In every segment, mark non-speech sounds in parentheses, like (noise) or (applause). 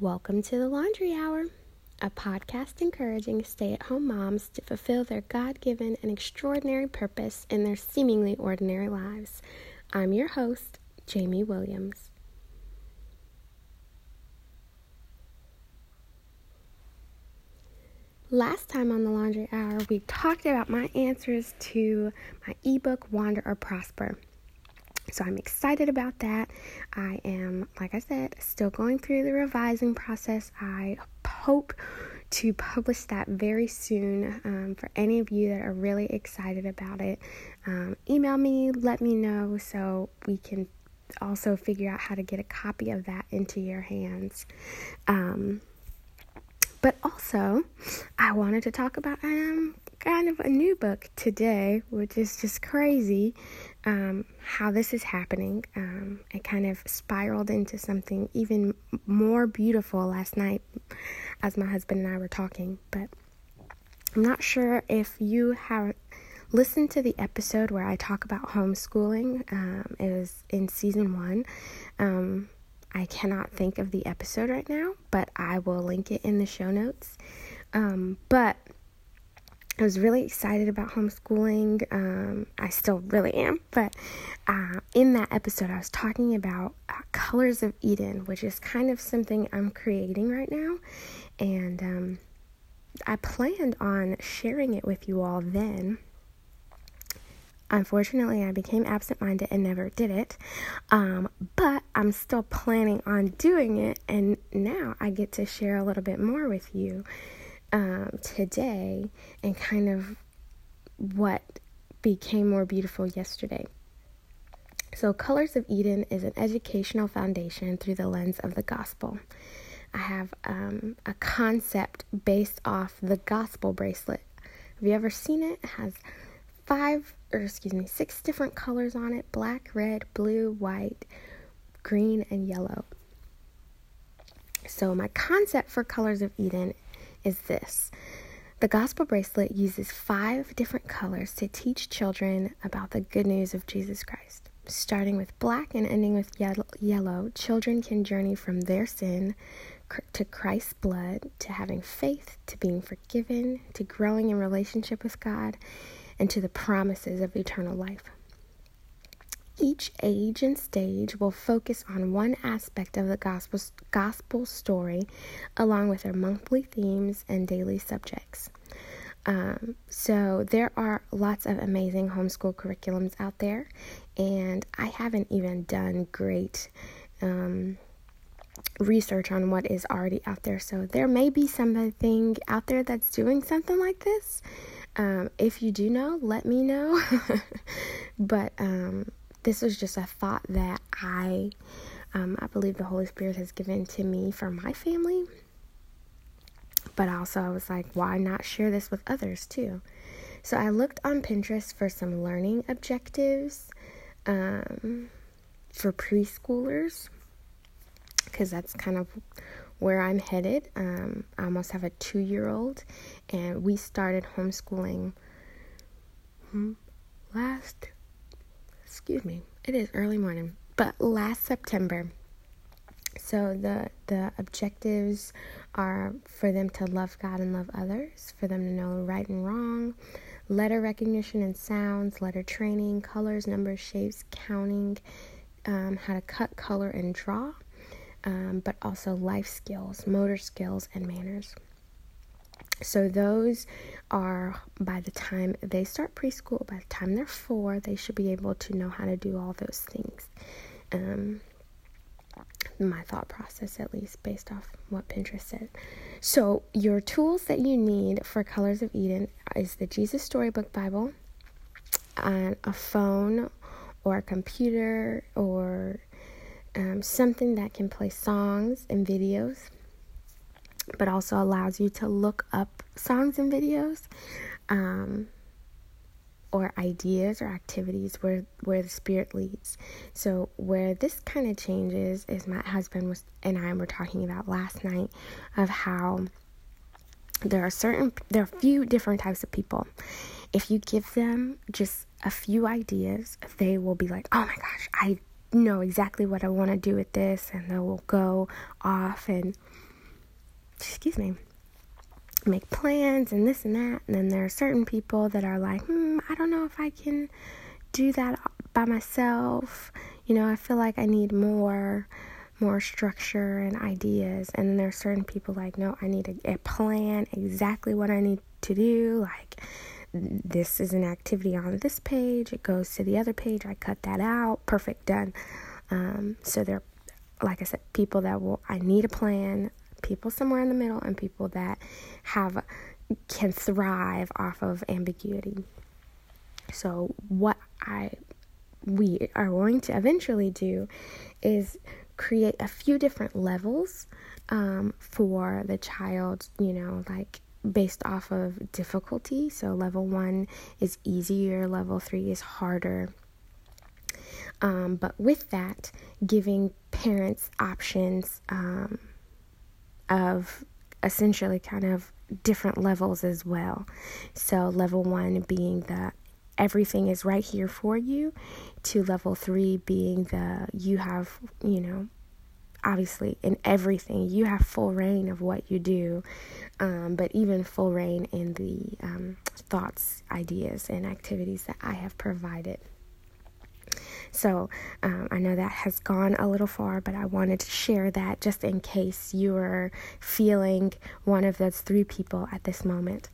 Welcome to the Laundry Hour, a podcast encouraging stay at home moms to fulfill their God given and extraordinary purpose in their seemingly ordinary lives. I'm your host, Jamie Williams. Last time on the Laundry Hour, we talked about my answers to my ebook, Wander or Prosper. So I'm excited about that. I am, like I said, still going through the revising process. I hope to publish that very soon. Um, for any of you that are really excited about it, um, email me, let me know so we can also figure out how to get a copy of that into your hands. Um, but also, I wanted to talk about um, kind of a new book today, which is just crazy um, how this is happening. Um, it kind of spiraled into something even more beautiful last night as my husband and I were talking. But I'm not sure if you have listened to the episode where I talk about homeschooling. Um, it was in season one. Um, I cannot think of the episode right now, but I will link it in the show notes. Um, but I was really excited about homeschooling. Um, I still really am. But uh, in that episode, I was talking about uh, Colors of Eden, which is kind of something I'm creating right now. And um, I planned on sharing it with you all then. Unfortunately, I became absent minded and never did it. Um, but I'm still planning on doing it, and now I get to share a little bit more with you um, today and kind of what became more beautiful yesterday. So, Colors of Eden is an educational foundation through the lens of the gospel. I have um, a concept based off the gospel bracelet. Have you ever seen it? It has five, or excuse me, six different colors on it black, red, blue, white, green, and yellow. So, my concept for Colors of Eden is this the gospel bracelet uses five different colors to teach children about the good news of Jesus Christ. Starting with black and ending with yellow, children can journey from their sin to Christ's blood, to having faith, to being forgiven, to growing in relationship with God, and to the promises of eternal life. Each age and stage will focus on one aspect of the gospel, gospel story, along with their monthly themes and daily subjects. Um, so, there are lots of amazing homeschool curriculums out there, and I haven't even done great um, research on what is already out there. So, there may be something out there that's doing something like this. Um, if you do know, let me know. (laughs) but um, this was just a thought that I, um, I believe the Holy Spirit has given to me for my family. But also, I was like, why not share this with others too? So I looked on Pinterest for some learning objectives um, for preschoolers because that's kind of where I'm headed. Um, I almost have a two year old, and we started homeschooling hmm, last, excuse me, it is early morning, but last September. So the the objectives are for them to love God and love others, for them to know right and wrong, letter recognition and sounds, letter training, colors, numbers, shapes, counting, um, how to cut, color, and draw um, but also life skills, motor skills, and manners. So, those are by the time they start preschool, by the time they're four, they should be able to know how to do all those things. Um, my thought process, at least, based off what Pinterest said. So, your tools that you need for Colors of Eden is the Jesus Storybook Bible, and a phone, or a computer, or um, something that can play songs and videos, but also allows you to look up songs and videos. Um, or ideas or activities where where the spirit leads. So where this kind of changes is my husband was and I were talking about last night of how there are certain there are a few different types of people. If you give them just a few ideas, they will be like, "Oh my gosh, I know exactly what I want to do with this, and they will go off and excuse me, make plans and this and that. And then there are certain people that are like, hmm, I don't know if I can do that by myself. You know, I feel like I need more more structure and ideas. And then there are certain people like, no, I need a, a plan, exactly what I need to do. Like, this is an activity on this page, it goes to the other page, I cut that out, perfect, done. Um, so there, like I said, people that will, I need a plan, people somewhere in the middle, and people that have can thrive off of ambiguity. So what I we are going to eventually do is create a few different levels um, for the child, you know, like based off of difficulty. So level one is easier, level three is harder. Um, but with that, giving parents options um, of essentially kind of different levels as well. So, level one being the everything is right here for you, to level three being the you have, you know, obviously in everything, you have full reign of what you do, um, but even full reign in the um, thoughts, ideas, and activities that I have provided. So um, I know that has gone a little far, but I wanted to share that just in case you are feeling one of those three people at this moment.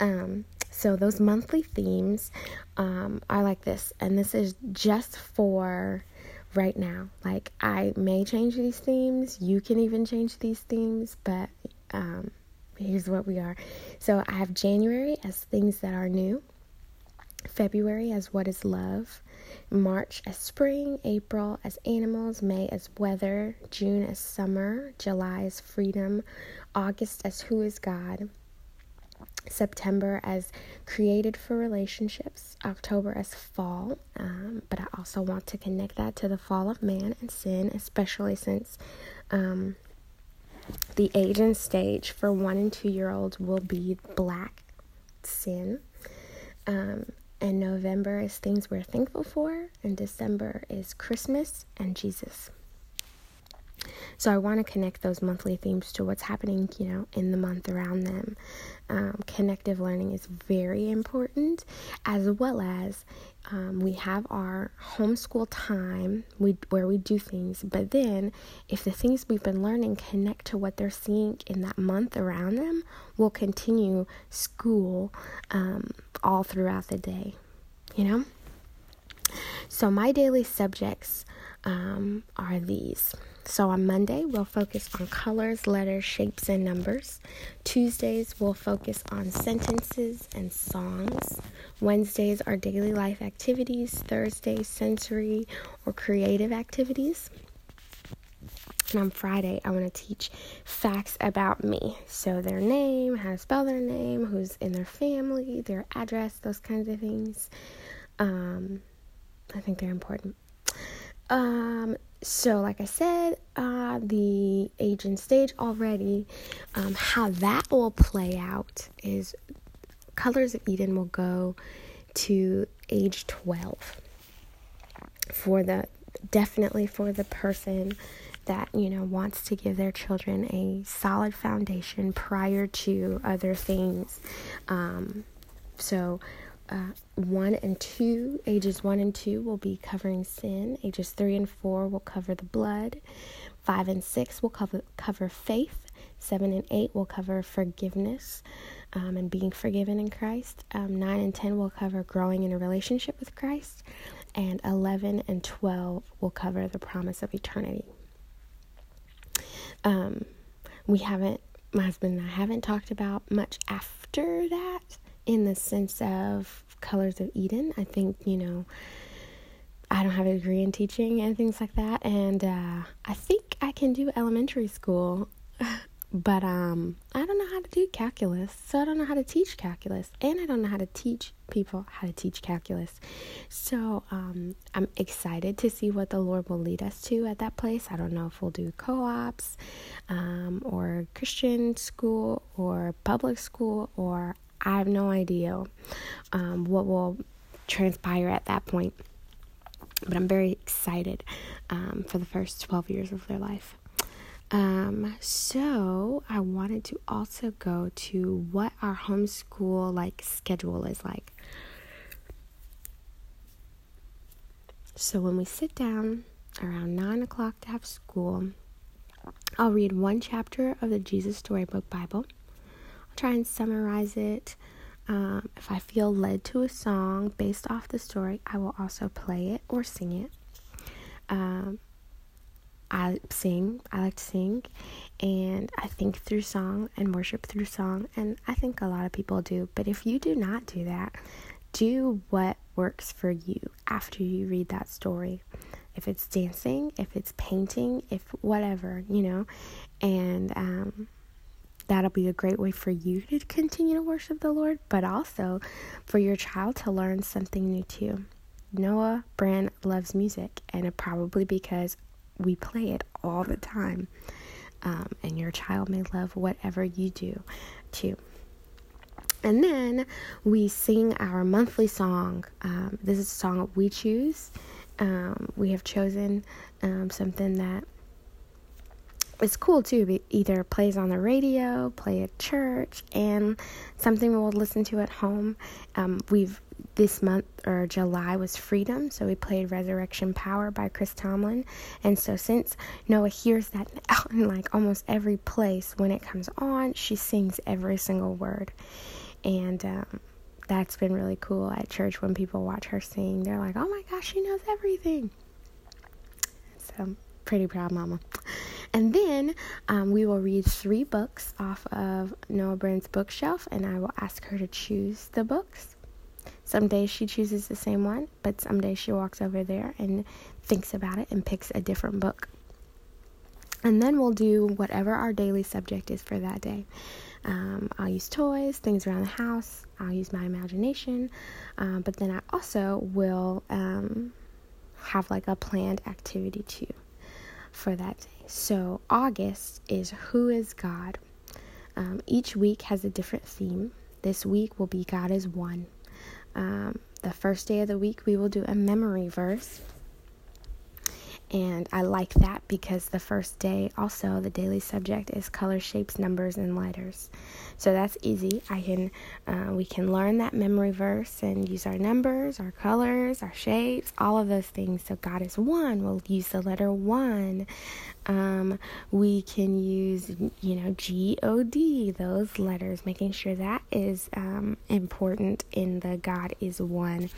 Um, so those monthly themes um, are like this, and this is just for right now. Like I may change these themes, you can even change these themes, but um, here's what we are. So I have January as things that are new, February as what is love, March as spring, April as animals, May as weather, June as summer, July as freedom, August as who is God. September as created for relationships, October as fall, um, but I also want to connect that to the fall of man and sin, especially since um, the age and stage for one and two year olds will be black sin. Um, and November is things we're thankful for, and December is Christmas and Jesus. So I want to connect those monthly themes to what's happening, you know, in the month around them. Um, connective learning is very important, as well as um, we have our homeschool time we, where we do things. But then, if the things we've been learning connect to what they're seeing in that month around them, we'll continue school um, all throughout the day. You know. So my daily subjects um, are these. So on Monday, we'll focus on colors, letters, shapes, and numbers. Tuesdays, we'll focus on sentences and songs. Wednesdays are daily life activities. Thursdays, sensory or creative activities. And on Friday, I want to teach facts about me. So, their name, how to spell their name, who's in their family, their address, those kinds of things. Um, I think they're important. Um, so, like I said, uh, the age and stage already, um, how that will play out is Colors of Eden will go to age 12 for the definitely for the person that you know wants to give their children a solid foundation prior to other things. Um, so uh, one and two, ages one and two will be covering sin. Ages three and four will cover the blood. Five and six will cover cover faith. Seven and eight will cover forgiveness um, and being forgiven in Christ. Um, nine and ten will cover growing in a relationship with Christ, and eleven and twelve will cover the promise of eternity. Um, we haven't, my husband and I haven't talked about much after that in the sense of colors of Eden. I think, you know, I don't have a degree in teaching and things like that. And uh, I think I can do elementary school, (laughs) but um, I don't know how to do calculus. So I don't know how to teach calculus. And I don't know how to teach people how to teach calculus. So um, I'm excited to see what the Lord will lead us to at that place. I don't know if we'll do co ops um, or Christian school or public school or I have no idea um, what will transpire at that point. But I'm very excited um, for the first 12 years of their life. Um, so I wanted to also go to what our homeschool like schedule is like. So when we sit down around nine o'clock to have school, I'll read one chapter of the Jesus Storybook Bible. Try and summarize it. Um, if I feel led to a song based off the story, I will also play it or sing it. Um, I sing, I like to sing, and I think through song and worship through song, and I think a lot of people do. But if you do not do that, do what works for you after you read that story. If it's dancing, if it's painting, if whatever, you know, and um, that'll be a great way for you to continue to worship the Lord, but also for your child to learn something new too. Noah Brand loves music, and it probably because we play it all the time. Um, and your child may love whatever you do too. And then we sing our monthly song. Um, this is a song we choose. Um, we have chosen um, something that is cool too. It either plays on the radio, play at church, and something we'll listen to at home. Um, we've this month or July was Freedom, so we played Resurrection Power by Chris Tomlin. And so since Noah hears that out (laughs) in like almost every place when it comes on, she sings every single word. And um, that's been really cool at church when people watch her sing. They're like, oh my gosh, she knows everything. So, pretty proud, mama. And then um, we will read three books off of Noah Brand's bookshelf, and I will ask her to choose the books. Some days she chooses the same one, but some days she walks over there and thinks about it and picks a different book. And then we'll do whatever our daily subject is for that day. Um, I'll use toys, things around the house, I'll use my imagination, um, but then I also will um, have like a planned activity too for that day. So, August is Who is God? Um, each week has a different theme. This week will be God is One. Um, the first day of the week, we will do a memory verse. And I like that because the first day, also, the daily subject is color, shapes, numbers, and letters. So that's easy. I can, uh, we can learn that memory verse and use our numbers, our colors, our shapes, all of those things. So God is one. We'll use the letter one. Um, we can use, you know, G O D, those letters, making sure that is um, important in the God is one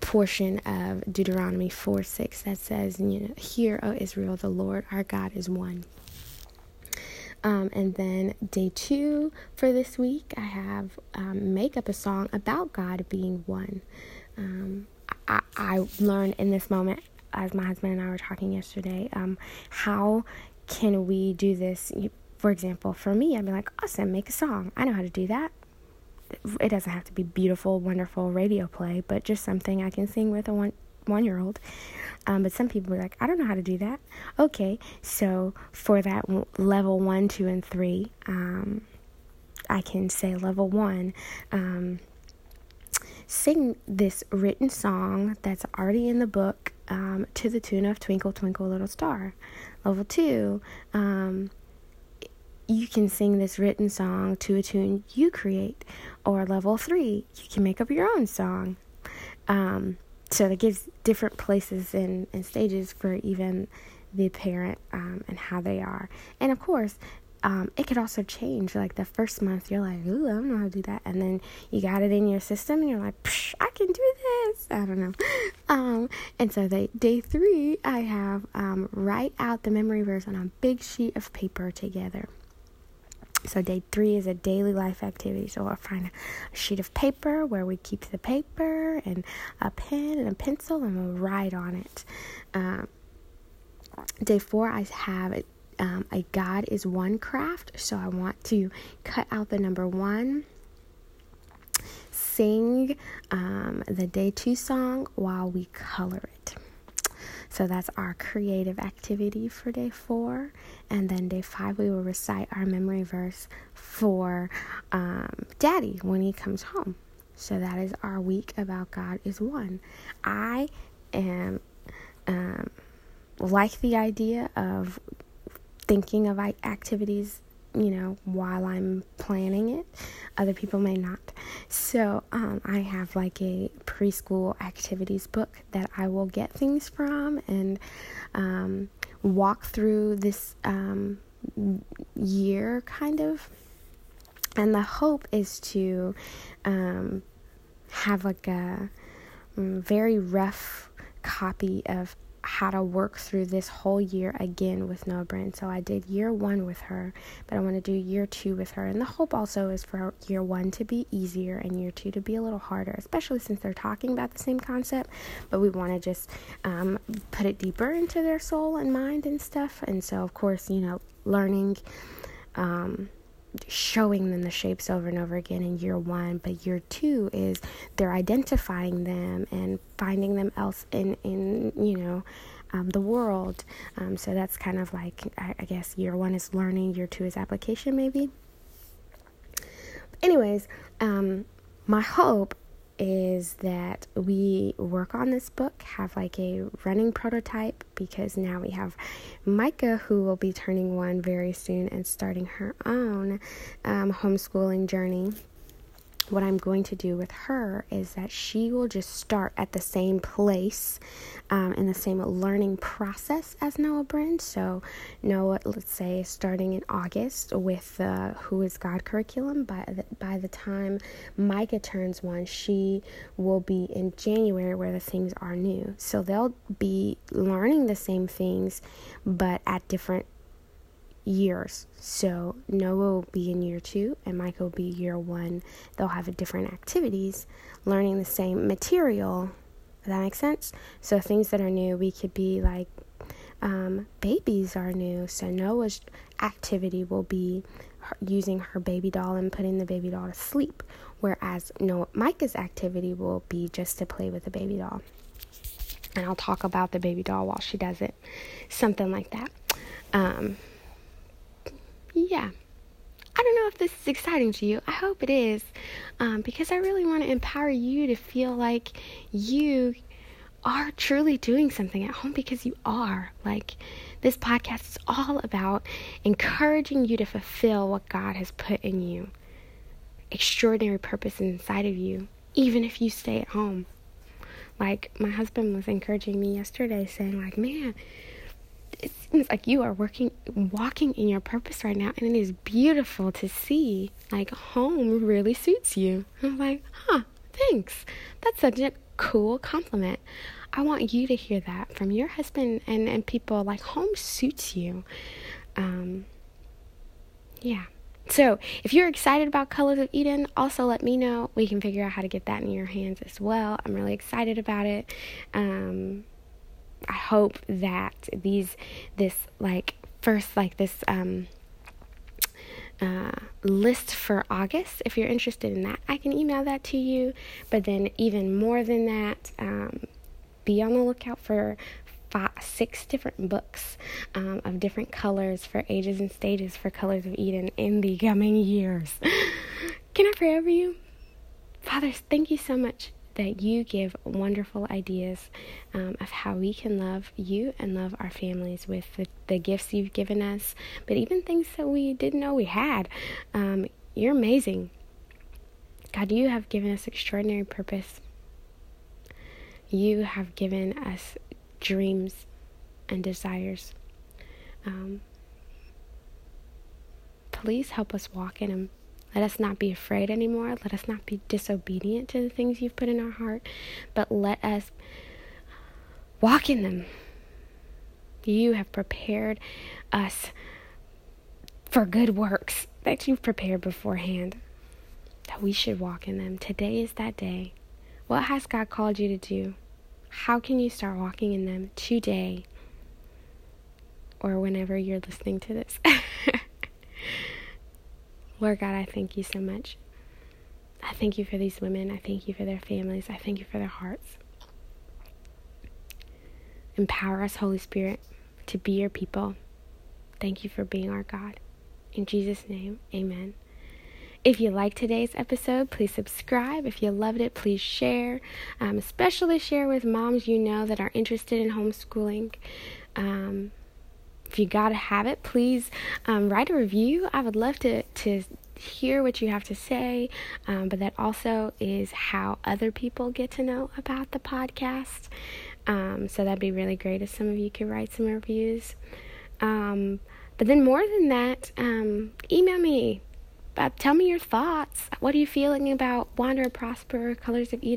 portion of Deuteronomy 4 6 that says, you know, Hear, O Israel, the Lord our God is one. Um, and then day two for this week, I have um, make up a song about God being one. Um, I, I, learned in this moment, as my husband and I were talking yesterday, um, how can we do this? For example, for me, I'd be like, awesome, make a song. I know how to do that. It doesn't have to be beautiful, wonderful radio play, but just something I can sing with a one one year old. Um, but some people are like, I don't know how to do that. Okay, so for that level one, two, and three, um, I can say level one. Um, sing this written song that's already in the book um, to the tune of Twinkle, Twinkle, Little Star. Level two, um, you can sing this written song to a tune you create. Or level three, you can make up your own song. Um, so it gives different places and, and stages for even the parent um, and how they are. And of course, um, it could also change. Like the first month, you're like, ooh, I don't know how to do that. And then you got it in your system and you're like, Psh, I can do this. I don't know. Um, and so they, day three, I have um, write out the memory verse on a big sheet of paper together. So, day three is a daily life activity. So, I'll find a sheet of paper where we keep the paper and a pen and a pencil, and we'll write on it. Um, day four, I have um, a God is one craft. So, I want to cut out the number one, sing um, the day two song while we color it. So that's our creative activity for day four. And then day five, we will recite our memory verse for um, Daddy when he comes home. So that is our week about God is one. I am um, like the idea of thinking of activities you know, while I'm planning it. Other people may not. So um, I have like a preschool activities book that I will get things from and um, walk through this um, year kind of. And the hope is to um, have like a mm, very rough copy of how to work through this whole year again with Noah Brand. So I did year one with her, but I want to do year two with her. And the hope also is for year one to be easier and year two to be a little harder, especially since they're talking about the same concept. But we want to just um, put it deeper into their soul and mind and stuff. And so, of course, you know, learning. Um, showing them the shapes over and over again in year one but year two is they're identifying them and finding them else in in you know um, the world. Um, so that's kind of like I, I guess year one is learning year two is application maybe. Anyways um, my hope is that we work on this book, have like a running prototype, because now we have Micah, who will be turning one very soon and starting her own um, homeschooling journey what I'm going to do with her is that she will just start at the same place um, in the same learning process as Noah Brand. So, Noah, let's say, starting in August with the Who is God curriculum. By the, by the time Micah turns one, she will be in January where the things are new. So, they'll be learning the same things, but at different years. So Noah will be in year two and Micah will be year one. They'll have different activities, learning the same material. Does that make sense? So things that are new, we could be like um, babies are new. So Noah's activity will be using her baby doll and putting the baby doll to sleep, whereas Noah Micah's activity will be just to play with the baby doll. And I'll talk about the baby doll while she does it, something like that. Um, yeah. I don't know if this is exciting to you. I hope it is, um, because I really want to empower you to feel like you are truly doing something at home because you are. Like, this podcast is all about encouraging you to fulfill what God has put in you, extraordinary purpose inside of you, even if you stay at home. Like, my husband was encouraging me yesterday, saying, like, man, it seems like you are working walking in your purpose right now and it is beautiful to see like home really suits you i'm like huh thanks that's such a cool compliment i want you to hear that from your husband and and people like home suits you um yeah so, if you're excited about Colors of Eden, also let me know. We can figure out how to get that in your hands as well. I'm really excited about it. Um, I hope that these this like first like this um uh, list for August. If you're interested in that, I can email that to you. But then, even more than that, um, be on the lookout for five, six different books um, of different colors for ages and stages for Colors of Eden in the coming years. (laughs) can I pray over you? Father, thank you so much that you give wonderful ideas um, of how we can love you and love our families with the, the, gifts you've given us, but even things that we didn't know we had. Um, you're amazing. God, you have given us extraordinary purpose. You have given us dreams and desires. Um, please help us walk in them. Let us not be afraid anymore. Let us not be disobedient to the things you've put in our heart, but let us walk in them. You have prepared us for good works that you've prepared beforehand, that we should walk in them. Today is that day. What has God called you to do? How can you start walking in them today or whenever you're listening to this? (laughs) Lord God, I thank you so much. I thank you for these women. I thank you for their families. I thank you for their hearts. Empower us, Holy Spirit, to be your people. Thank you for being our God. In Jesus' name, amen. If you liked today's episode, please subscribe. If you loved it, please share. Um, especially share with moms you know that are interested in homeschooling. Um, if you gotta have it, please um, write a review. I would love to to hear what you have to say, um, but that also is how other people get to know about the podcast. Um, so that'd be really great if some of you could write some reviews. Um, but then, more than that, um, email me. Uh, tell me your thoughts. What are you feeling about Wander Prosper, Colors of Eden?